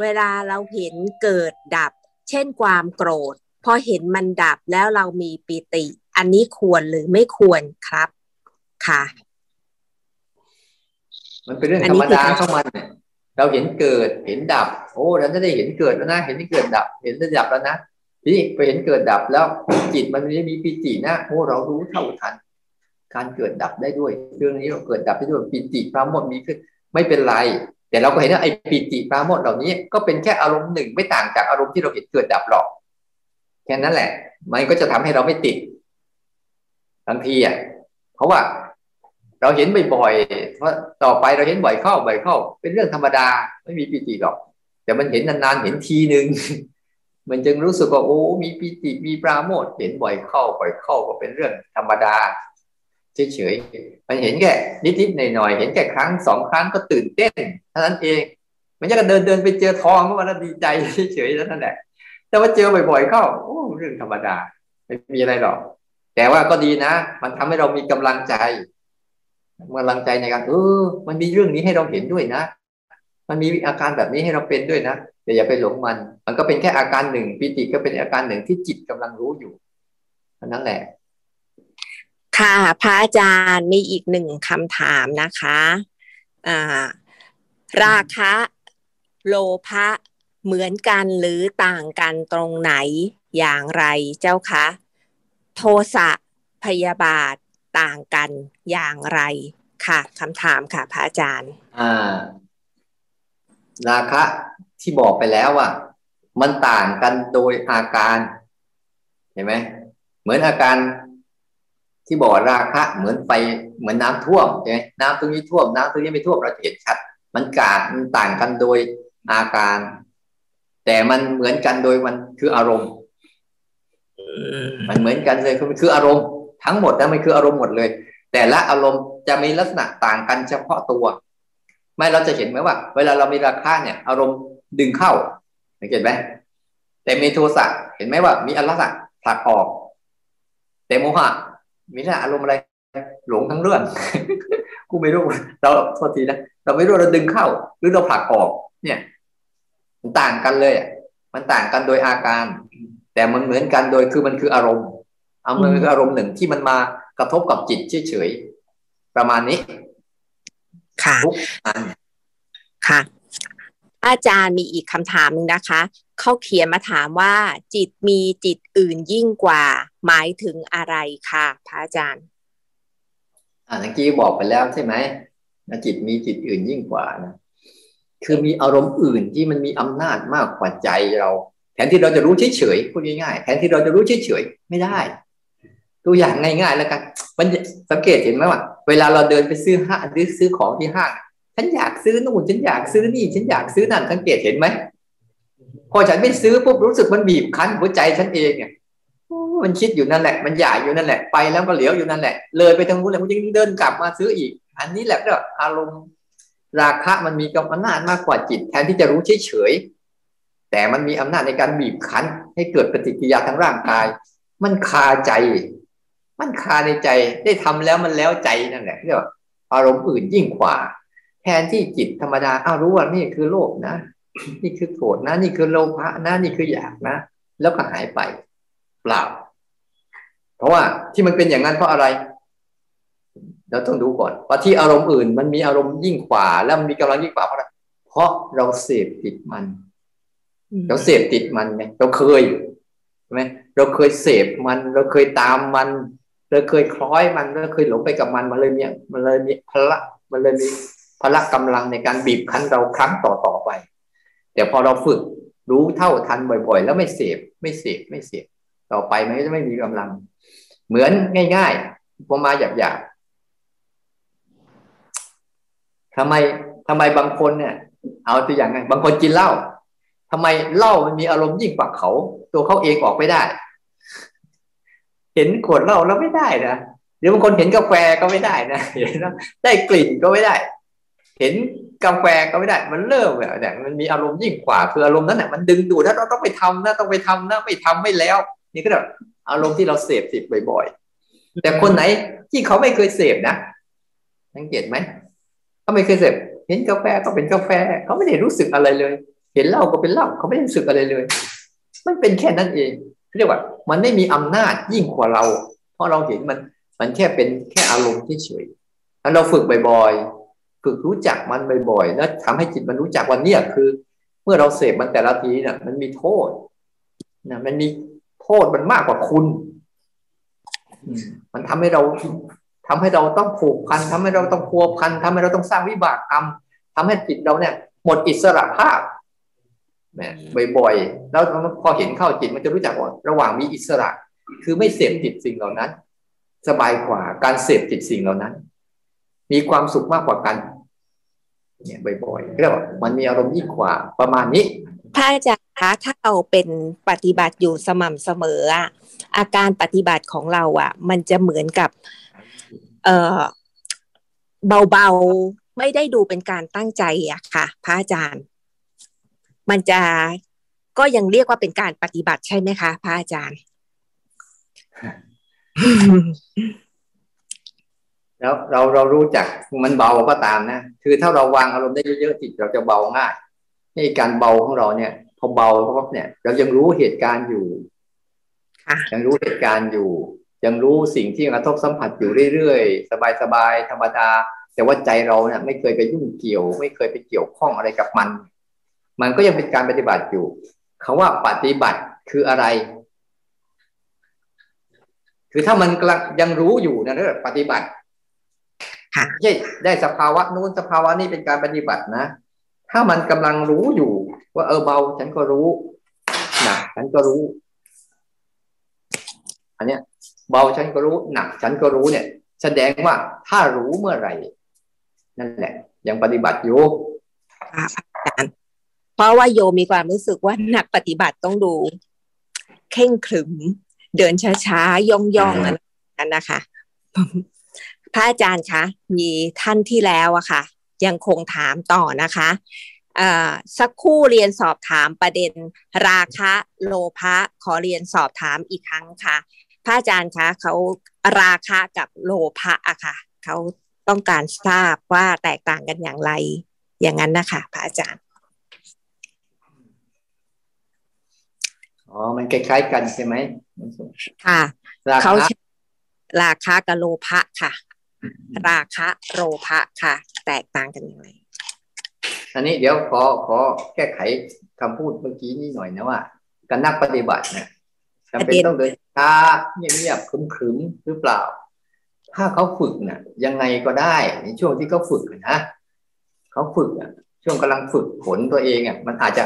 เวลาเราเห็นเกิดดับ เช่นความโกรธ พอเห็นมันดับแล้วเรามีปิติ อันนี้ควรหรือไม่ควรครับค่ะ มันเป็นเรื่องธรรมดาของมันเนี่ยเราเห็นเกิดเห็นดับ โอ้เราจะได้เห็นเกิดแล้วนะเห็นที่เกิดดับ เห็นที่ดับแล้วนะทีนี้ไปเห็นเกิดดับแล้วจิตมันไม่มีปิตินะโอ้เรารู้เท่าทัน การเกิดดับได้ด้วย เรื่องนี้เราเกิดดับได้ด้วยปิติพระมดมีขึ้น ไม่เป็นไร แต่เราก็เห็นว่าไอ้ปิติพระมดเหล่านี้ ก็เป็นแค่อารมณ์หนึ่งไม่ต่างจากอารมณ์ที่เราเห็นเกิดดับหรอกแค่นั้นแหละ มันก็จะทำให้เราไม่ติดบางทีอะเพราะว่าเราเห็นบ่อยๆเพราะต่อไปเราเห็นบ่อยเข้าบ่อยเข้า เป็นเรื่องธรรมดาไม่มีปิติหรอก แต่มันเห็นนานๆเห็นทีหนึ่งมันจึงรู้สึกว่าโอ้มีปิติมีปราโมทเห็นบ่อยเข้าบ่อยเข้าก็เป็นเรื่องธรรมดา เฉยๆมันเห็นแค่นิดๆหน่อยๆเห็นแค่ครั้งสองครั้งก็ตื่นเต้นเท่านั้นเองมันจะเดินเดินไปเจอทองก็มันดีใจเฉยๆแล้วนั่นแหละ แต่ว่าเจอบ่อยๆเข้าโอ้เรื่องธรรมดาไม่มีอะไรหรอก แต่ว่าก็ดีนะ มันทำให้เรามีกำลังใจกำลังใจในการเออ มันมีเรื่องนี้ให้เราเห็นด้วยนะ มันมีอาการแบบนี้ให้เราเป็นด้วยนะแต่อย่าไปหลงมัน มันก็เป็นแค่อาการหนึ่งปิติก็เป็นอาการหนึ่งที่จิตกำลังรู้อยู่นั่นแหละ ค่ะพระอาจารย์มีอีกหนึ่งคำถามนะคะอ่าราคะโลภะเหมือนกันหรือต่างกันตรงไหนอย่างไรเจ้าคะ โทสะพยาบาทต่างกันอย่างไรค่ะคำถามค่ะพระอาจารย์ อ่า ราคะที่บอกไปแล้วว่ามันต่างกันโดยอาการ เห็นไหมเหมือนอาการ ที่บอกราคะเหมือนไฟเหมือนน้ำท่วมใช่ไหมน้ำตรงนี้ท่วมน้ำตรงนี้ไม่ท่วมเราเห็นชัด มันกาดมันต่างกันโดยอาการ แต่มันเหมือนกันโดยมันคืออารมณ์มันเหมือนกันเลยคือคืออารมณ์ทั้งหมดนะมันคืออารมณ์หมดเลย แต่ละอารมณ์จะมีลักษณะต่างกันเฉพาะตัว ไม่เราจะเห็นไหมว่า เวลาเรามีราคาเนี่ย อารมณ์ดึงเข้าเห็นไหมแต่มีโทสะเห็นไหมว่า มีอารมณ์ผลักออก แต่โมหะ มีลักษณะอารมณ์อะไร หลงทั้งเรื่องกูไม่รู้เราโทษทีนะเราไม่รู้เราดึงเข้า หรือเราผลักออก เนี่ย มันต่างกันเลยมันต่างกันโดยอาการ แต่มันเหมือนกันโดยคือมันคืออารมณ์เอามืออารมณ์หนึ่งที่มันมากระทบกับจิตเฉยๆประมาณนี้ ค่ะค่ะ อาจารย์มีอีกคำถามนึงนะคะ เขาเขียนมาถามว่า จิตมีจิตอื่นยิ่งกว่า หมายถึงอะไรคะพระอาจารย์อ่าเมื่อกี้บอกไปแล้วใช่ไหมจิตมีจิตอื่นยิ่งกว่านะคือมีอารมณ์อื่นที่มันมีอำนาจมากกว่าใจเรา แทนที่เราจะรู้เฉยๆพูดง่ายๆแทนที่เราจะรู้เฉยๆไม่ได้ ตัวอย่างง่ายๆแล้วกันมันสังเกตเห็นไหมว่า เวลาเราเดินไปซื้อห้างหรือซื้อของที่ห้าง ฉันอยากซื้อนู่นฉันอยากซื้อนี่ ฉันอยากซื้อนั่นสังเกตเห็นไหมพอฉันไม่ซื้อปุ๊บรู้สึกมันบีบคั้นหัวใจฉันเองเนี่ยมันคิดอยู่นั่นแหละ มันอยากอยู่นั่นแหละ ไปแล้วก็เหลียวอยู่นั่นแหละ เลยไปทางนู้นแล้วมันยังเดินกลับมาซื้ออีก อันนี้แหละก็อารมณ์ราคะมันมีกำนาจมากกว่าจิต แทนที่จะรู้เฉยๆแต่มันมีอำนาจในการบีบคั้น ให้เกิดปฏิกิริยาทางร่างกาย มันคาใจ มันคาในใจ ได้ทำแล้วมันแล้วใจนั่นแหละเรียกว่าอารมณ์อื่นยิ่งกว่า แทนที่จิตธรรมดาอ้าวรู้ว่านี่คือโลภนะ นี่คือโกรธนะ นี่คือโลภะนะ นี่คืออยากนะ แล้วก็หายไป เปล่า เพราะว่าที่มันเป็นอย่างนั้นเพราะอะไร เราต้องดูก่อนว่าที่อารมณ์อื่น มันมีอารมณ์ยิ่งกว่า แล้วมันมีกำลังยิ่งกว่าเพราะอะไรเพราะเราเสพติดมัน เราเสพติดมันไงเราเคยใช่ไหมเราเคยเสพมัน เราเคยตามมันเราเคยคล้อยมันเราเคยหลงไปกับมันมันเลยมีมันเลยมีพละมันเลยมี พละกำลังในการบีบคั้นเราครั้งต่อต่อไป แต่พอเราฝึกรู้เท่าทันบ่อย ๆ แล้วไม่เสพไม่เสพไม่เสพต่อไปมันก็จะไม่มีกำลัง เหมือนง่ายๆพอมาหยาบๆทำไมทำไมบางคนเนี่ย เอาตัวอย่างไงบางคนกินเหล้าทำไมเหล้ามันมีอารมณ์ยิ่งกว่าเขา ตัวเขาเองออกไม่ได้ เห็นขวดเหล้าแล้วไม่ได้นะเดี๋ยวบางคนเห็นกาแฟก็ไม่ได้นะเห็นได้กลิ่นก็ไม่ได้ เห็นกาแฟก็ไม่ได้ มันเริ่มแบบเนี่ยมันมีอารมณ์ยิ่งกว่าคืออารมณ์นั้นแหละมันดึงดูดถ้าเราต้องไปทำนะต้องไปทำนะไม่ทำไม่แล้ว นี่ก็แบบอารมณ์ที่เราเสพติดบ่อยๆ แต่คนไหนที่เขาไม่เคยเสพนะสังเกตไหมเขาไม่เคยเสพเห็นกาแฟก็เป็นกาแฟ เขาไม่ได้รู้สึกอะไรเลย เห็นเหล้าก็เป็นเหล้าเขาไม่ได้รู้สึกอะไรเลย มันเป็นแค่นั้นเองเรียกว่า มันไม่มีอำนาจยิ่งกว่าเรา เพราะเราเห็นมัน มันแค่เป็นแค่อารมณ์ที่เฉยแล้วเราฝึกบ่อยๆ ฝึกรู้จักมันบ่อยๆแล้วทำให้จิตมันรู้จักวันเนี้ยคือ เมื่อเราเสพมันแต่ละทีเนี่ยมันมีโทษนะมันมีโทษมันมากกว่าคุณ มันทำให้เราทำให้เราต้องผูกพันทำให้เราต้องพัวพันทำให้เราต้องสร้างวิบากกรรมทำให้จิตเราเนี่ย หมดอิสระภาพนะบ่อยๆ แล้วพอเห็นเข้าจิตมันจะรู้จักว่าระหว่างมีอิสระ คือไม่เสพติดสิ่งเหล่านั้น สบายกว่าการเสพติดสิ่งเหล่านั้น มีความสุขมากกว่ากัน เนี่ยบ่อยๆเรียกว่ามันมีอารมณ์ยิ่งกว่าประมาณนี้พระอาจารย์คะถ้าเราเป็นปฏิบัติอยู่สม่ำเสมออะอาการปฏิบัติของเราอะมันจะเหมือนกับ เออเบาๆไม่ได้ดูเป็นการตั้งใจอะค่ะ พระอาจารย์ มันจะก็ยังเรียกว่าเป็นการปฏิบัติใช่ไหมคะ พระอาจารย์ แล้วเราเรารู้จักมันเบาก็ตามนะคือถ้าเราวางอารมณ์ได้เยอะๆจิตเราจะเบาง่ายในการเบาของเราเนี่ย พอเบาเพราะเนี่ย เรายังรู้เหตุการณ์อยู่ยังรู้เหตุการณ์อยู่ ยังรู้สิ่งที่กระทบสัมผัสอยู่เรื่อยๆสบายๆธรรมดาแต่ว่าใจเราเนี่ยไม่เคยไปยุ่งเกี่ยว ไม่เคยไปเกี่ยวข้องอะไรกับมัน มันก็ยังเป็นการปฏิบัติอยู่คาว่าปฏิบัติคืออะไร คือถ้ามันกำลังยังรู้อยู่นะเรื่องปฏิบัติ ใช่ได้สภาวะนู้นสภาวะนี้เป็นการปฏิบัตินะ ถ้ามันกำลังรู้อยู่ ว่าเออเบาฉันก็รู้หนักฉันก็รู้ อันเนี้ย เบาฉันก็รู้หนักฉันก็รู้เนี่ย แสดงว่าถ้ารู้เมื่อไหร่ นั่นแหละ ยังปฏิบัติอยู่อาจารย์เพราะว่าโยมีความรู้สึกว่าหนักปฏิบัติต้องดู เข่งขรึม เดินช้าๆย่องๆอะไรนั้นนะคะพ ระอาจารย์คะมีท่านที่แล้วอะค่ะ ยังคงถามต่อนะคะสักคู่เรียนสอบถามประเด็นราคะโลภะขอเรียนสอบถามอีกครั้งค่ะ พระอาจารย์คะเขาราคะกับโลภะอะค่ะเขาต้องการทราบว่าแตกต่างกันอย่างไร อย่างนั้นนะคะพระอาจารย์อ๋อมันคล้ายๆกันใช่ไหมค่ะเขาราคะกับโลภะค่ะ ราคะโลภะค่ะ แตกต่างกันยังไงอันนี้เดี๋ยวขอขอแก้ไขคำพูดเมื่อกี้นี้หน่อยนะว่าการนักปฏิบัติเนี่ยจำเป็นต้องเดินช้าเงียบๆคึมๆหรือเปล่า ถ้าเขาฝึกเนี่ยยังไงก็ได้ในช่วงที่เขาฝึกนะเขาฝึกอะช่วงกำลังฝึกผลตัวเองอะมันอาจจะ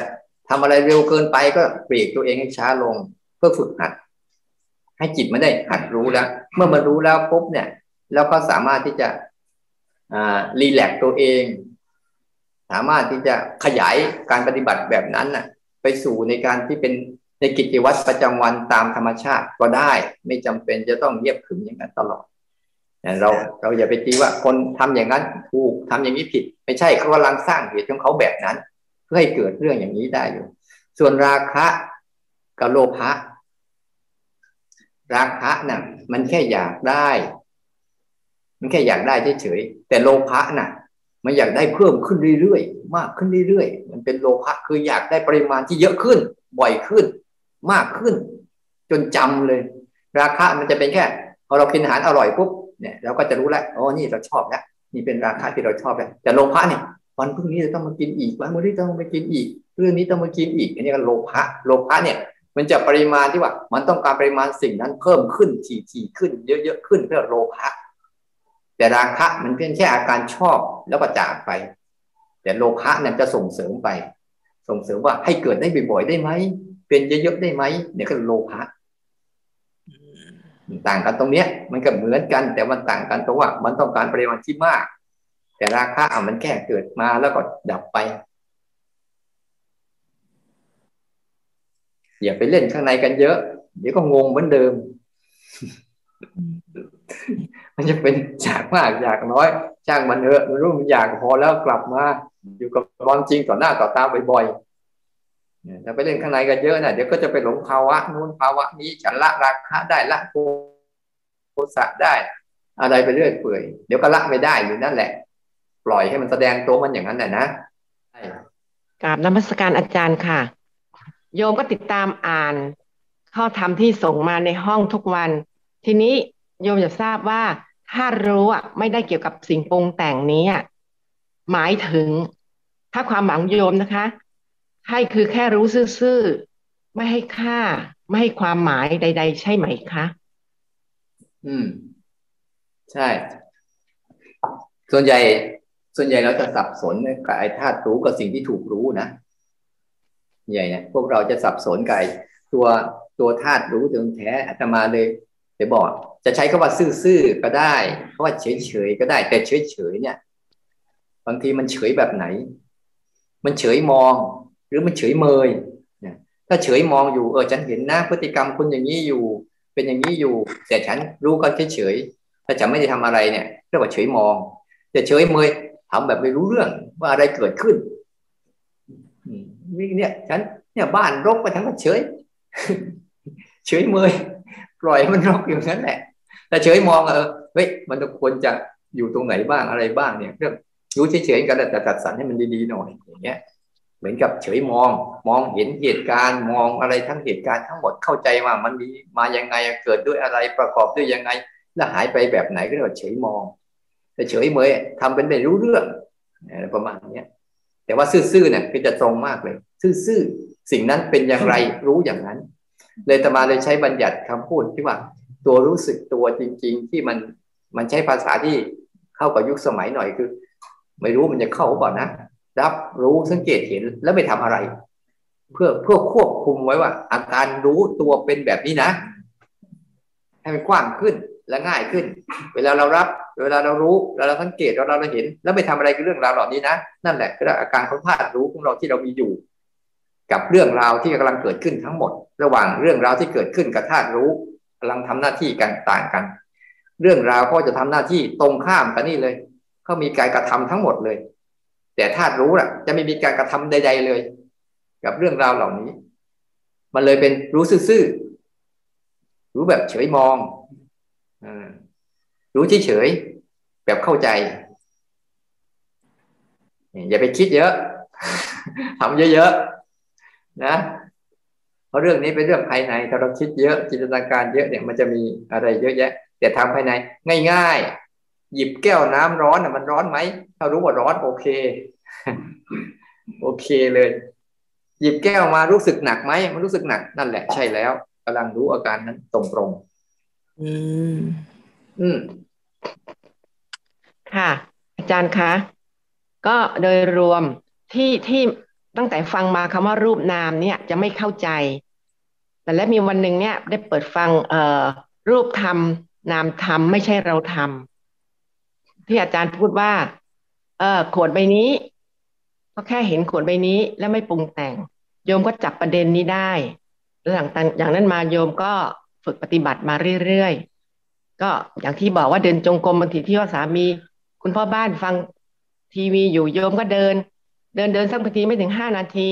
ทำอะไรเร็วเกินไปก็เบรกตัวเองให้ช้าลง เพื่อฝึกหัด ให้จิตมันได้หัดรู้แล้ว เมื่อมันรู้แล้วปุ๊บเนี่ย แล้วก็สามารถที่จะรีแลกตัวเอง สามารถที่จะขยายการปฏิบัติแบบนั้นน่ะ ไปสู่ในการที่เป็นในกิจวัตรประจำวันตามธรรมชาติก็ได้ ไม่จำเป็นจะต้องเยียบขึงอย่างนั้นตลอดเราเราอย่าไปตีว่าคนทำอย่างนั้นถูกทำอย่างนี้ผิด ไม่ใช่เขากำลังสร้างเหตุของเขาแบบนั้น เพื่อให้เกิดเรื่องอย่างนี้ได้อยู่ ส่วนราคะกับโลภะราคะน่ะมันแค่อยากได้ มันแค่อยากได้เฉยๆแต่โลภะน่ะ มันอยากได้เพิ่มขึ้นเรื่อยๆมากขึ้นเรื่อยๆมันเป็นโลภะคืออยากได้ปริมาณที่เยอะขึ้น บ่อยขึ้น มากขึ้น จนจำเลย ราคามันจะเป็นแค่พอเรากินอาหารอร่อยปุ๊บเนี่ยเราก็จะรู้แล้วอ๋อนี่เราชอบแล้วนี่เป็นราคาที่เราชอบแล้วแต่โลภะเนี่ยวันพรุ่งนี้จะต้องมากินอีกวันพรุ่งนี้ต้องมากินอีกเรื่องนี้ต้องมากินอีกอันนี้ก็โลภะโลภะเนี่ยมันจะปริมาณที่ว่า มันต้องการปริมาณสิ่งนั้นเพิ่มขึ้นถี่ๆขึ้น เยอะๆขึ้นเพื่อโลภะ แต่ราคะมันเพียงแค่อาการชอบแล้วก็จากไป แต่โลภะเนี่ยจะส่งเสริมไป ส่งเสริมว่าให้เกิดได้บ่อยๆได้ไหมเป็นเยอะๆได้ไหมเนี่ยก็โลภะต่างกันตรงเนี้ย มันก็เหมือนกัน แต่มันต่างกันตรงว่า มันต้องการปริมาณที่มาก แต่ราคาอะมันแค่เกิดมาแล้วก็ดับไปอย่าไปเล่นข้างในกันเยอะ เดี๋ยวก็งงเหมือนเดิม มันจะเป็นอยากมากอยากน้อยช่างมันเถอะมันรู้มันอยากพอแล้วกลับมา อยู่กับความจริงต่อหน้าต่อตาบ่อยๆถ้าไปเล่นข้างในกันเยอะนะเดี๋ยวก็จะไปหลงภาวะนู้นภาวะนี้ฉันละราคะได้ละโทสะได้ อะไรไปเรื่อยเปื่อยเดี๋ยวก็ละไม่ได้อยู่นั่นแหละ ปล่อยให้มันแสดงตัวมันอย่างนั้นแหละนะกราบนมัสการอาจารย์ค่ะ โยมก็ติดตามอ่าน ข้อธรรมที่ส่งมาในห้องทุกวัน ทีนี้ โยมจะทราบว่าถ้ารู้อะไม่ได้เกี่ยวกับสิ่งปรุงแต่งนี้หมายถึง ถ้าความหวังโยมนะคะ ให้คือแค่รู้ซื่อๆไม่ให้ค่า ไม่ให้ความหมายใด ๆ ใช่ไหมคะอืม ใช่ ส่วนใหญ่ ส่วนใหญ่เราจะสับสนกับไอ้ธาตุรู้กับสิ่งที่ถูกรู้นะใหญ่เนี่ยพวกเราจะสับสนกับตัวตัวธาตุรู้ถึงแท้อาตมาเลย ไปบอกจะใช้คำว่าซื่อๆก็ได้คำว่าเฉยๆก็ได้ แต่เฉยๆเนี่ย บางทีมันเฉยแบบไหน มันเฉยมอง หรือมันเฉยเมยถ้าเฉยมองอยู่เออฉันเห็นนะพฤติกรรมคุณอย่างนี้อยู่ เป็นอย่างนี้อยู่ แต่ฉันรู้ก็เฉยๆถ้าฉันไม่ได้ทำอะไรเนี่ยเรียกว่าเฉยมอง แต่เฉยเมยทำแบบไม่รู้เรื่องว่าอะไรเกิดขึ้นนี่เนี่ย ฉันเนี่ยบ้านรกไปทั้งก็เฉย เฉยเมย ปล่อยมันรกอยู่นั้นแหละแต่เฉยมองเออเฮ้ยมันควรจะอยู่ตรงไหนบ้างอะไรบ้างเนี่ยเรื่องรู้เฉยๆกันแต่ตัดสรรให้มันดีๆหน่อยอย่างเงี้ยเหมือนกับเฉยมอง มองเห็นเหตุการณ์มองอะไรทั้งเหตุการณ์ทั้งหมดเข้าใจว่ามันมีมายังไงเกิดด้วยอะไรประกอบด้วยยังไง แล้วหายไปแบบไหนก็เรียกว่าเฉยมอง แต่เฉยเมยทำเป็นไม่รู้เรื่องประมาณเนี้ยแต่ว่าซื่อๆเนี่ยก็จะตรงมากเลย ซื่อๆสิ่งนั้นเป็นอย่างไรรู้อย่างนั้น เลยตมาเลยใช้บัญญัติคำพูดที่ว่า ตัวรู้สึกตัวจริง ๆ ที่มันมันใช้ภาษาที่เข้ากับยุคสมัยหน่อยคือ ไม่รู้มันจะเข้าบ่านะรับรู้สังเกตเห็นแล้วไปทำอะไร เพื่อเพื่อควบคุมไว้ว่า อาการรู้ตัวเป็นแบบนี้นะ ให้มันกว้างขึ้นและง่ายขึ้น เวลาเรารับ เวลาเรารู้เวลาเราสังเกตเราเราเห็น แล้วไปทำอะไรกับเรื่องราวเหล่านี้นะนั่นแหละคืออาการของธาตุรู้ของเราที่เรามีอยู่ กับเรื่องราวที่กำลังเกิดขึ้นทั้งหมด ระหว่างเรื่องราวที่เกิดขึ้นกับธาตุรู้กำลังทำหน้าที่กันต่างกัน เรื่องราวก็จะทำหน้าที่ตรงข้ามกันนี่เลยเขามีการกระทำทั้งหมดเลย แต่ธาตุรู้ล่ะ จะไม่มีการกระทำใด ๆเลย กับเรื่องราวเหล่านี้ มันเลยเป็นรู้ซื่อๆรู้แบบเฉยมองรู้เฉยๆแบบเข้าใจอย่าไปคิดเยอะทำเยอะๆนะ เพราะเรื่องนี้เป็นเรื่องภายในถ้าเราคิดเยอะจินตนาการเยอะเนี่ยมันจะมีอะไรเยอะแยะ แต่ทำภายในง่าย ๆ หยิบแก้วน้ำร้อนอะมันร้อนไหมถ้ารู้ว่าร้อนโอเค โอเคเลย หยิบแก้วมารู้สึกหนักไหมมันรู้สึกหนักนั่นแหละใช่แล้วกำลังรู้อาการนั้นตรงๆอืม อืม ค่ะ อาจารย์คะก็โดยรวมที่ที่ ตั้งแต่ฟังมาคำว่ารูปนามเนี่ยจะไม่เข้าใจ แต่และมีวันหนึ่งเนี่ยได้เปิดฟังเอ่อรูปธรรม นามธรรมไม่ใช่เราทำที่อาจารย์พูดว่า เออขวดใบนี้ก็แค่เห็นขวดใบนี้แล้วไม่ปรุงแต่ง โยมก็จับประเด็นนี้ได้หลังจากอย่างนั้นมาโยมก็ฝึกปฏิบัติมาเรื่อยๆ ก็อย่างที่บอกว่าเดินจงกรมบางทีที่ว่าสามี คุณพ่อบ้านฟังทีวีอยู่โยมก็เดิน เดินเดินสักนาทีไม่ถึงห้านาที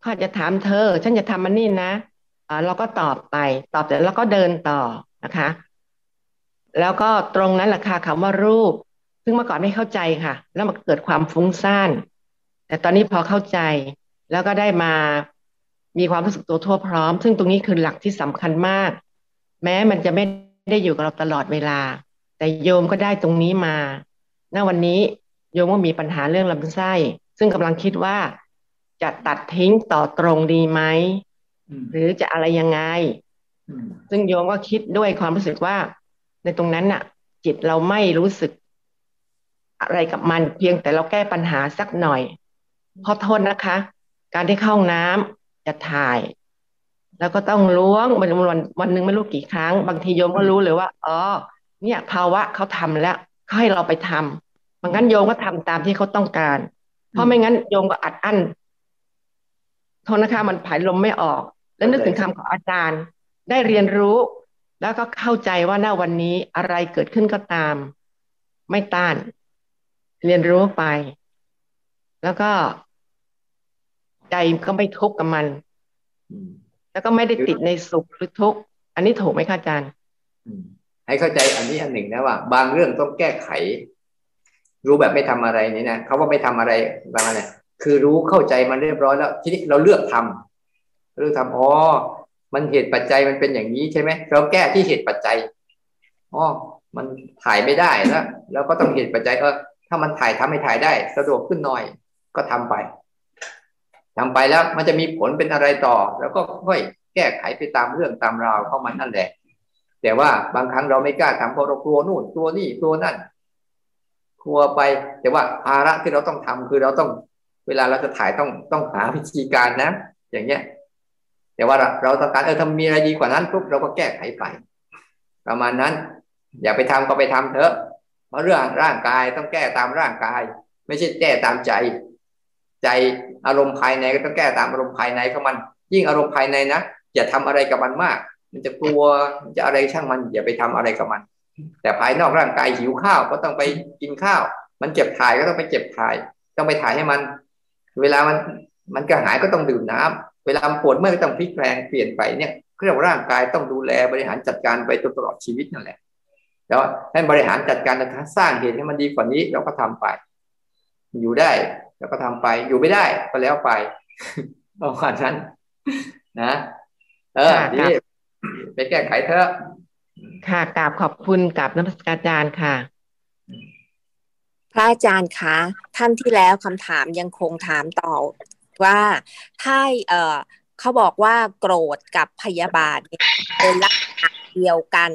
เขาจะถามเธอ ฉันจะทำมันนี่นะเราก็ตอบไป ตอบเสร็จแล้วก็เดินต่อนะคะ แล้วก็ตรงนั้นแหละค่ะคำว่ารูป ซึ่งเมื่อก่อนไม่เข้าใจค่ะ แล้วมันเกิดความฟุ้งซ่าน แต่ตอนนี้พอเข้าใจ แล้วก็ได้มามีความรู้สึกตัวทั่วพร้อม ซึ่งตรงนี้คือหลักที่สำคัญมาก แม้มันจะไม่ได้อยู่กับเราตลอดเวลา แต่โยมก็ได้ตรงนี้มา ณ วันนี้โยมก็มีปัญหาเรื่องลำไส้ ซึ่งกำลังคิดว่าจะตัดทิ้งต่อตรงดีไหม หรือจะอะไรยังไง ซึ่งโยมก็คิดด้วยความรู้สึกว่า ในตรงนั้นน่ะ จิตเราไม่รู้สึก อะไรกับมันเพียงแต่เราแก้ปัญหาสักหน่อยขอโทษนะคะ การที่เข้าน้ำจะถ่าย แล้วก็ต้องล้วงวันวันวันหนึ่งไม่รู้กี่ครั้ง บางทีโยมก็รู้เลยว่าอ๋อเนี่ย ภาวะเขาทำแล้วเขาให้เราไปทำบางงั้นโยมก็ทำตามที่เขาต้องการ เพราะไม่งั้นโยมก็อัดอั้นโทษนะคะมันผายลมไม่ออก แล้วนึกถึงคำของอาจารย์ ได้เรียนรู้ แล้วก็เข้าใจว่าหน้าวันนี้อะไรเกิดขึ้นก็ตาม ไม่ต้าน เรียนรู้ไป แล้วก็ใจก็ไม่ทุกข์กับมัน แล้วก็ไม่ได้ติดในสุขหรือทุกข์ อันนี้ถูกไหมคะอาจารย์ให้เข้าใจอันนี้อันหนึ่งนะว่า บางเรื่องต้องแก้ไข รู้แบบไม่ทำอะไรนี่นะเขาว่าไม่ทำอะไรประมาณนี้คือรู้เข้าใจมันเรียบร้อยแล้ว ทีนี้เราเลือกทำเลือกทำอ๋อมันเหตุปัจจัยมันเป็นอย่างนี้ใช่ไหมเราแก้ที่เหตุปัจจัยอ๋อมันถ่ายไม่ได้แล้วแล้วก็ต้องเหตุปัจจัยเออถ้ามันถ่ายทำให้ถ่ายได้ สะดวกขึ้นหน่อยก็ทำไปทำไปแล้วมันจะมีผลเป็นอะไรต่อ แล้วก็ค่อยแก้ไขไปตามเรื่องตามราวเข้ามันนั่นแหละ แต่ว่าบางครั้งเราไม่กล้าทำเพราะเรากลัวนู่นกลัวนี่กลัวนั่น กลัวไป แต่ว่าภาระที่เราต้องทำคือเราต้องเวลาเราจะถ่ายต้องต้องหาวิธีการนะ อย่างเงี้ย แต่ว่าเราต้องการเออทำมีอะไรดีกว่านั้นปุ๊บเราก็แก้ไขไป ประมาณนั้น อย่าไปทำก็ไปทำเถอะ เพราะเรื่องร่างกายต้องแก้ตามร่างกาย ไม่ใช่แก้ตามใจ ใจอารมณ์ภายในก็ต้องแก้ตามอารมณ์ภายในของมัน ยิ่งอารมณ์ภายในนะอย่าทำอะไรกับมันมาก มันจะกลัวจะอะไรช่างมัน อย่าไปทำอะไรกับมัน แต่ภายนอกร่างกายหิวข้าวก็ต้องไปกินข้าว มันเจ็บถ่ายก็ต้องไปเจ็บถ่าย ต้องไปถ่ายให้มัน เวลามันมันกระหายก็ต้องดื่มน้ำเวลาปวดเมื่อยก็ต้องพลิกแปลงเปลี่ยนไปเนี่ยเรียกว่าร่างกายต้องดูแลบริหารจัดการไปตลอดชีวิตนั่นแหละแล้วให้บริหารจัดการนะสร้างเหตุให้มันดีกว่านี้เราก็ทำไป อยู่ได้แล้วก็ทำไป อยู่ไม่ได้ก็แล้วไปประมาณนั้น นะ เออดีไปแก้ไขเถอะ ค่ะกราบขอบคุณกับนักอาจารย์ค่ะ พระอาจารย์คะท่านที่แล้วคำถามยังคงถามต่อว่าถ้าเออเขาบอกว่าโกรธกับพยาบาทเป็นลักษณะเดียวกัน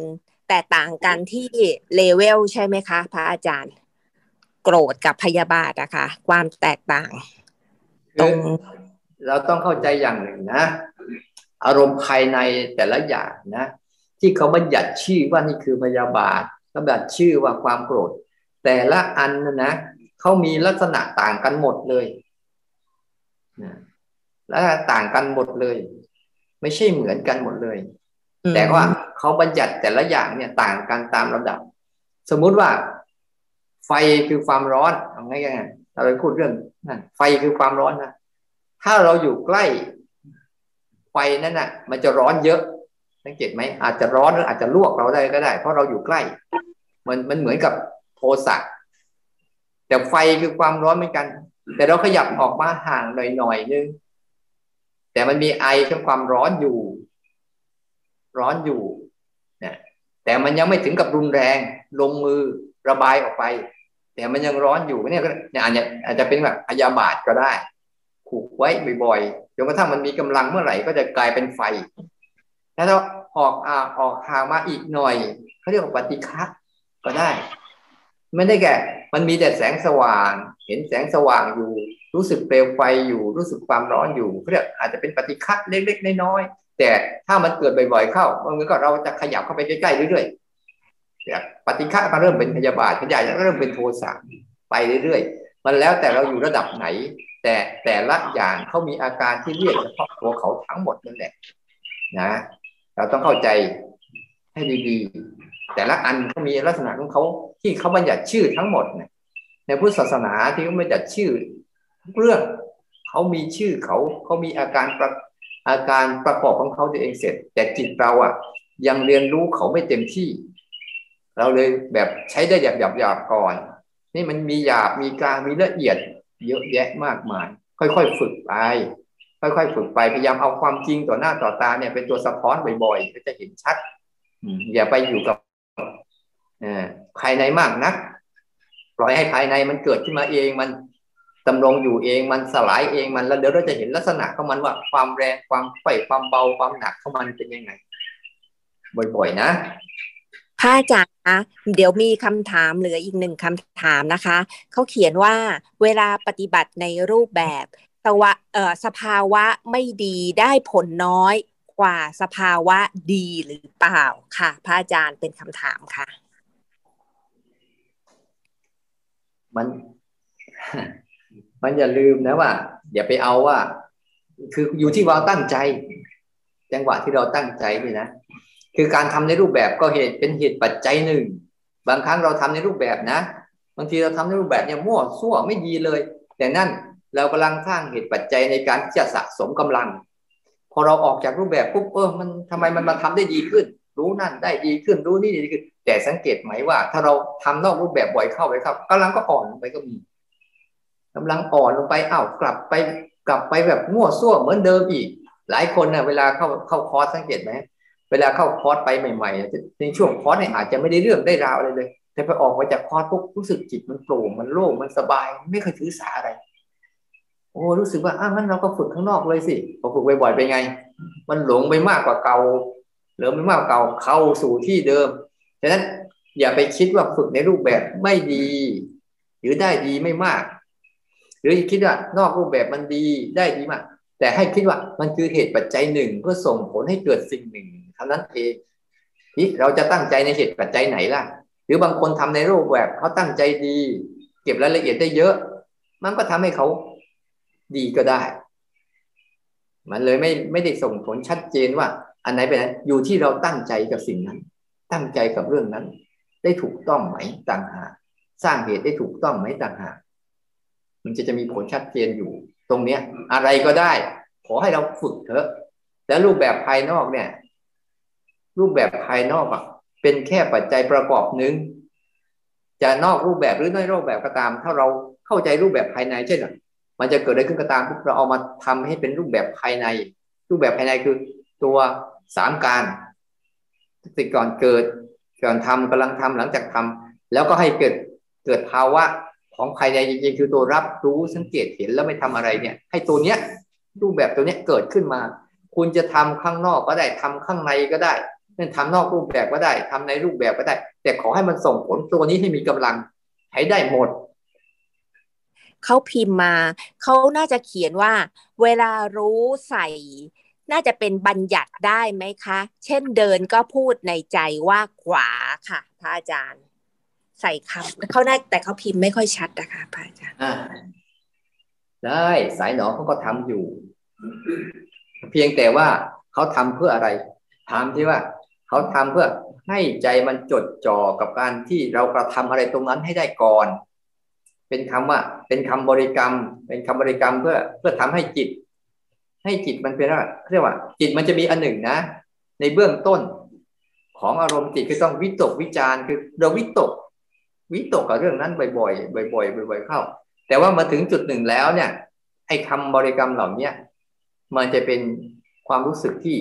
แต่ต่างกันที่เลเวลใช่ไหมคะ พระอาจารย์ โกรธกับพยาบาทอะคะความแตกต่าง ตรงเราต้องเข้าใจอย่างหนึ่งนะ อารมณ์ภายในแต่ละอย่างนะ ที่เขาบัญญัติชื่อว่านี่คือพยาบาทบัญญัติชื่อว่าความโกรธ แต่ละอันนะนะเขามีลักษณะต่างกันหมดเลยนะและต่างกันหมดเลย ไม่ใช่เหมือนกันหมดเลย แต่ว่าเขาบัญญัติแต่ละอย่างเนี่ยต่างกันตามระดับ สมมุติว่า ไฟคือความร้อนเอาง่ายๆเราไปพูดเรื่องนั่นไฟคือความร้อนนะถ้าเราอยู่ใกล้ไฟนั้นน่ะ มันจะร้อนเยอะ สังเกตไหมอาจจะร้อนหรืออาจจะลวกเราได้ก็ได้ เพราะเราอยู่ใกล้ มันมันเหมือนกับโทสะแต่ไฟคือความร้อนเหมือนกัน แต่เราขยับออกมาห่างหน่อยๆนึงแต่มันมีไอคือความร้อนอยู่ ร้อนอยู่เนี่ยแต่มันยังไม่ถึงกับรุนแรง ลงมือระบายออกไป แต่มันยังร้อนอยู่เนี่ยก็อาจจะอาจจะเป็นแบบพยาบาทก็ได้ ผูกไว้บ่อยๆจนกระทั่งมันมีกำลังเมื่อไหร่ก็จะกลายเป็นไฟ แล้วถ้าออกอ่าออกห่างมาอีกหน่อยเขาเรียกว่าปฏิฆะก็ได้ ไม่ได้แก่มันมีแต่แสงสว่าง เห็นแสงสว่างอยู่ รู้สึกเปลวไฟอยู่รู้สึกความร้อนอยู่เขาเรียกอาจจะเป็นปฏิฆะเล็กๆน้อยๆแต่ถ้ามันเกิดบ่อยๆเข้ามันก็เราจะขยับเข้าไปใกล้ๆเรื่อยๆปฏิฆะก็เริ่มเป็นพยาบาทขยายแล้วเริ่มเป็นโทสะไปเรื่อยๆ มันแล้วแต่เราอยู่ระดับไหน แต่แต่ละอย่างเขามีอาการที่เรียกเฉพาะตัวเขาทั้งหมดนั่นแหละนะ เราต้องเข้าใจให้ดีๆ แต่ละอันเขามีลักษณะของเขาที่เขาบัญญัติชื่อทั้งหมดเนี่ยในพุทธศาสนาที่เขาบัญญัติชื่อทุกเรื่องเขามีชื่อเขาเขามีอาการประอาการประกอบของเขาตัวเองเสร็จ แต่จิตเราอะ ยังเรียนรู้เขาไม่เต็มที่ เราเลยแบบใช้ได้หยาบหยาบหยาบก่อน นี่มันมีหยาบมีกลางมีละเอียด เยอะแยะมากมาย ค่อยๆ ฝึกไป ค่อยๆฝึกไปพยายามเอาความจริงต่อหน้าต่อตาเนี่ยเป็นตัวสะท้อนบ่อยๆก็จะเห็นชัดอย่าไปอยู่กับภายในมากนัก ปล่อยให้ภายในมันเกิดขึ้นมาเองมันดำรงอยู่เองมันสลายเองมันแล้วเดี๋ยวเราจะเห็นลักษณะของมันว่าความแรงความไฟความเบาความหนักของมันเป็นยังไง บ่อยๆนะพระอาจารย์คะเดี๋ยวมีคำถามเหลืออีกหนึ่งคำถามนะคะ เขาเขียนว่าเวลาปฏิบัติในรูปแบบ สวะเอ่อสภาวะไม่ดีได้ผลน้อยกว่าสภาวะดีหรือเปล่าค่ะ พระอาจารย์เป็นคำถามค่ะ มัน มันอย่าลืมนะว่า อย่าไปเอาว่า คืออยู่ที่เราตั้งใจ จังหวะที่เราตั้งใจนี่นะคือการทำในรูปแบบก็เหตุเป็นเหตุปัจจัยหนึ่ง บางครั้งเราทำในรูปแบบนะ บางทีเราทำในรูปแบบเนี่ยมั่วซั่วไม่ดีเลย แต่นั่น เรากำลังสร้างเหตุปัจจัยในการที่จะสะสมกำลัง พอเราออกจากรูปแบบปุ๊บเออมันทำไมมันมาทำได้ดีขึ้น รู้นั่นได้ดีขึ้นรู้นี่ดีขึ้น แต่สังเกตไหมว่า ถ้าเราทำนอกรูปแบบบ่อยเข้าไปครับกำลังก็อ่อนไปก็มีกำลังอ่อนลงไปอ้าวกลับไปกลับไปแบบมั่วซั่วเหมือนเดิมอีก หลายคนนะเวลาเข้าเข้าคอร์สสังเกตไหมเวลาเข้าคอร์สไปใหม่ๆในช่วงคอร์สเนี่ยอาจจะไม่ได้เรื่องได้ราวอะไรเลย แต่ไปออกมาจากคอร์สปุ๊บรู้สึกจิตมันโปร่งมันโล่งมันสบาย ไม่เคยถือสาอะไร โอ้รู้สึกว่าอ้างั้นเราก็ฝึกข้างนอกเลยสิพอฝึกบ่อยๆไปไง มันหลงไปมากกว่าเก่าหรือไม่มากกว่าเก่าเข้าสู่ที่เดิมฉะนั้นอย่าไปคิดว่าฝึกในรูปแบบไม่ดี หรือได้ดีไม่มาก หรือคิดว่านอกรูปแบบมันดีได้ดีมาก แต่ให้คิดว่ามันคือเหตุปัจจัยหนึ่งเพื่อส่งผลให้เกิดสิ่งหนึ่งเท่านั้นเองที่เราจะตั้งใจในเหตุปัจจัยไหนล่ะ หรือบางคนทำในรูปแบบเขาตั้งใจดี เก็บรายละเอียดได้เยอะ มันก็ทำให้เขา ดีก็ได้ มันเลยไม่ไม่ได้ส่งผลชัดเจนว่า อันไหนเป็นไหนอยู่ที่เราตั้งใจกับสิ่งนั้น ตั้งใจกับเรื่องนั้น ได้ถูกต้องไหมต่างหากสร้างเหตุได้ถูกต้องไหมต่างหากมันจะจะมีผลชัดเจนอยู่ ตรงเนี้ย อะไรก็ได้ ขอให้เราฝึกเถอะ แล้วรูปแบบภายนอกเนี่ย รูปแบบภายนอกอะ เป็นแค่ปัจจัยประกอบหนึ่งจะนอกรูปแบบหรือนอยรูปแบบก็ตาม ถ้าเราเข้าใจรูปแบบภายในเช่น มันจะเกิดอะไรขึ้นก็ตามเราเอามาทำให้เป็นรูปแบบภายใน รูปแบบภายในคือตัวสามการติดก่อนเกิดก่อนทำกำลังทำหลังจากทำแล้วก็ให้เกิดเกิดภาวะของภายในจริงๆคือตัวรับรู้สังเกตเห็นแล้วไม่ทำอะไรเนี่ย ให้ตัวเนี้ยรูปแบบตัวเนี้ยเกิดขึ้นมา คุณจะทำข้างนอกก็ได้ทำข้างในก็ได้นั่นทำนอกรูปแบบก็ได้ทำในรูปแบบก็ได้ แต่ขอให้มันส่งผลตัวนี้ให้มีกำลังให้ได้หมด เขาพิมพ์มาเขาน่าจะเขียนว่า เวลารู้ใส่ น่าจะเป็นบัญญัติได้ไหมคะ เช่นเดินก็พูดในใจว่าขวาค่ะพระอาจารย์ ใส่คำเขาได้แต่เขาพิมพ์ไม่ค่อยชัดนะคะพระอาจารย์ได้สายหนอเขาก็ทำอยู่ เพียงแต่ว่าเขาทำเพื่ออะไรถามที่ว่าเขาทำเพื่อให้ใจมันจดจ่อกับการที่เรากระทำอะไรตรงนั้นให้ได้ก่อน เป็นคำว่า เป็นคำบริกรรม เป็นคำบริกรรมเพื่อเพื่อทำให้จิต ให้จิตมันเป็นว่าเรียกว่า จิตมันจะมีอันหนึ่งนะ ในเบื้องต้น ของอารมณ์จิตคือต้องวิตกวิจารคือเราวิตก วิตกกับเรื่องนั้นบ่อยๆบ่อยๆบ่อยๆเข้า แต่ว่ามาถึงจุดหนึ่งแล้วเนี่ยไอ้คาบริกรรมเหล่าเนี้ยมันจะเป็นความรู้สึกที่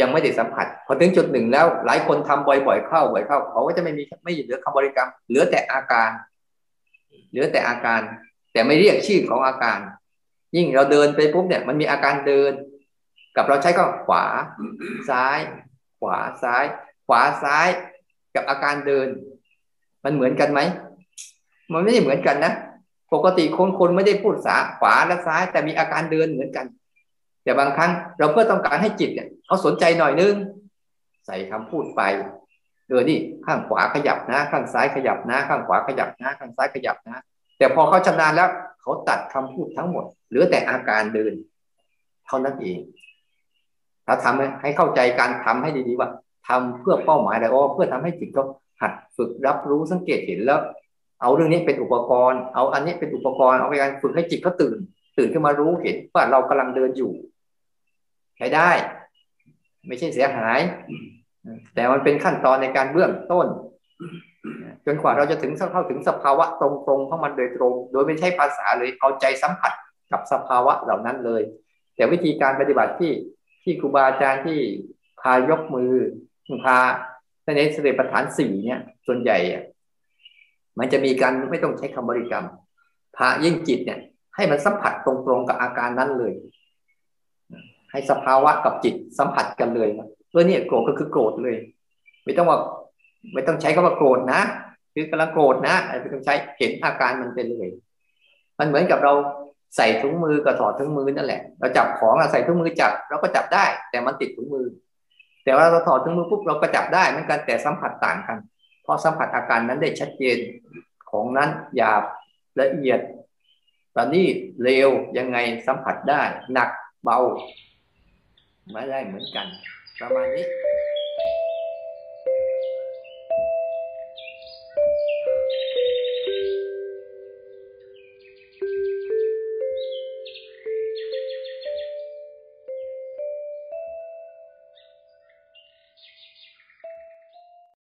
ยังไม่ได้สัมผัส พอถึงจุดหนึ่งแล้ว หลายคนทำบ่อยๆเข้าบ่อยเข้าเขาก็จะไม่มีไม่เหลือคำบริกรรม เหลือแต่อาการ เหลือแต่อาการ แต่ไม่เรียกชื่อของอาการ ยิ่งเราเดินไปปุ๊บเนี่ย มันมีอาการเดิน กับเราใช้ก็ขวา ซ้าย ขวาซ้าย ขวาซ้าย กับอาการเดิน มันเหมือนกันไหมมันไม่ได้เหมือนกันนะปกติคนคนไม่ได้พูดสาขวาและซ้าย แต่มีอาการเดินเหมือนกัน แต่บางครั้งเราเพื่อต้องการให้จิตเนี่ยเขาสนใจหน่อยนึง ใส่คำพูดไป เออนี่ข้างขวาขยับนะ ข้างซ้ายขยับนะ ข้างขวาขยับนะ ข้างซ้ายขยับนะ แต่พอเขาชำนาญแล้วเขาตัดคำพูดทั้งหมดเหลือแต่อาการเดิน เท่านั้นเองถ้าทำให้เข้าใจการทำให้ดีๆว่าทำเพื่อเป้าหมายอะไรอ๋อเพื่อทำให้จิตเขาหัดฝึกรับรู้สังเกตเห็นแล้ว เอาเรื่องนี้เป็นอุปกรณ์ เอาอันนี้เป็นอุปกรณ์เอาไปการฝึกให้จิตเขาตื่น ตื่นขึ้นมารู้เห็นว่าเรากำลังเดินอยู่ ใช้ได้ ไม่ใช่เสียหาย แต่มันเป็นขั้นตอนในการเบื้องต้นจนกว่าเราจะถึงเข้าถึงสภาวะตรงๆของมันโดยตรง โดยไม่ใช่ภาษาเลยเอาใจสัมผัสกับสภาวะเหล่านั้นเลย แต่วิธีการปฏิบัติที่ที่ครูบาอาจารย์ที่พายกมือพาในสเด็จประฐานสี่เนี่ย ส่วนใหญ่อะมันจะมีการไม่ต้องใช้คำบริกรรมพายิ่งจิตเนี่ย ให้มันสัมผัสตรงๆกับอาการนั้นเลย ให้สภาวะกับจิตสัมผัสกันเลยเอ อเนี่โกรธก็คือโกรธเลย ไม่ต้องว่า ไม่ต้องใช้คำว่าโกรธนะคือกำลังโกรธนะไม่ต้องใช้เห็นอาการมันเป็นเลย มันเหมือนกับเราใส่ถุงมือกับถอดถุงมือนั่นแหละ เราจับของใส่ถุงมือจับเราก็จับได้ แต่มันติดถุงมือ แต่ว่าเราถอดถุงมือปุ๊บเราก็จับได้เหมือนกันแต่สัมผัสต่างกัน เพราะสัมผัสอาการนั้นได้ชัดเจนของนั้นหยาบละเอียดตอนนี้เร็วยังไงสัมผัสได้ หนักเบาไม่ได้เหมือนกัน Bang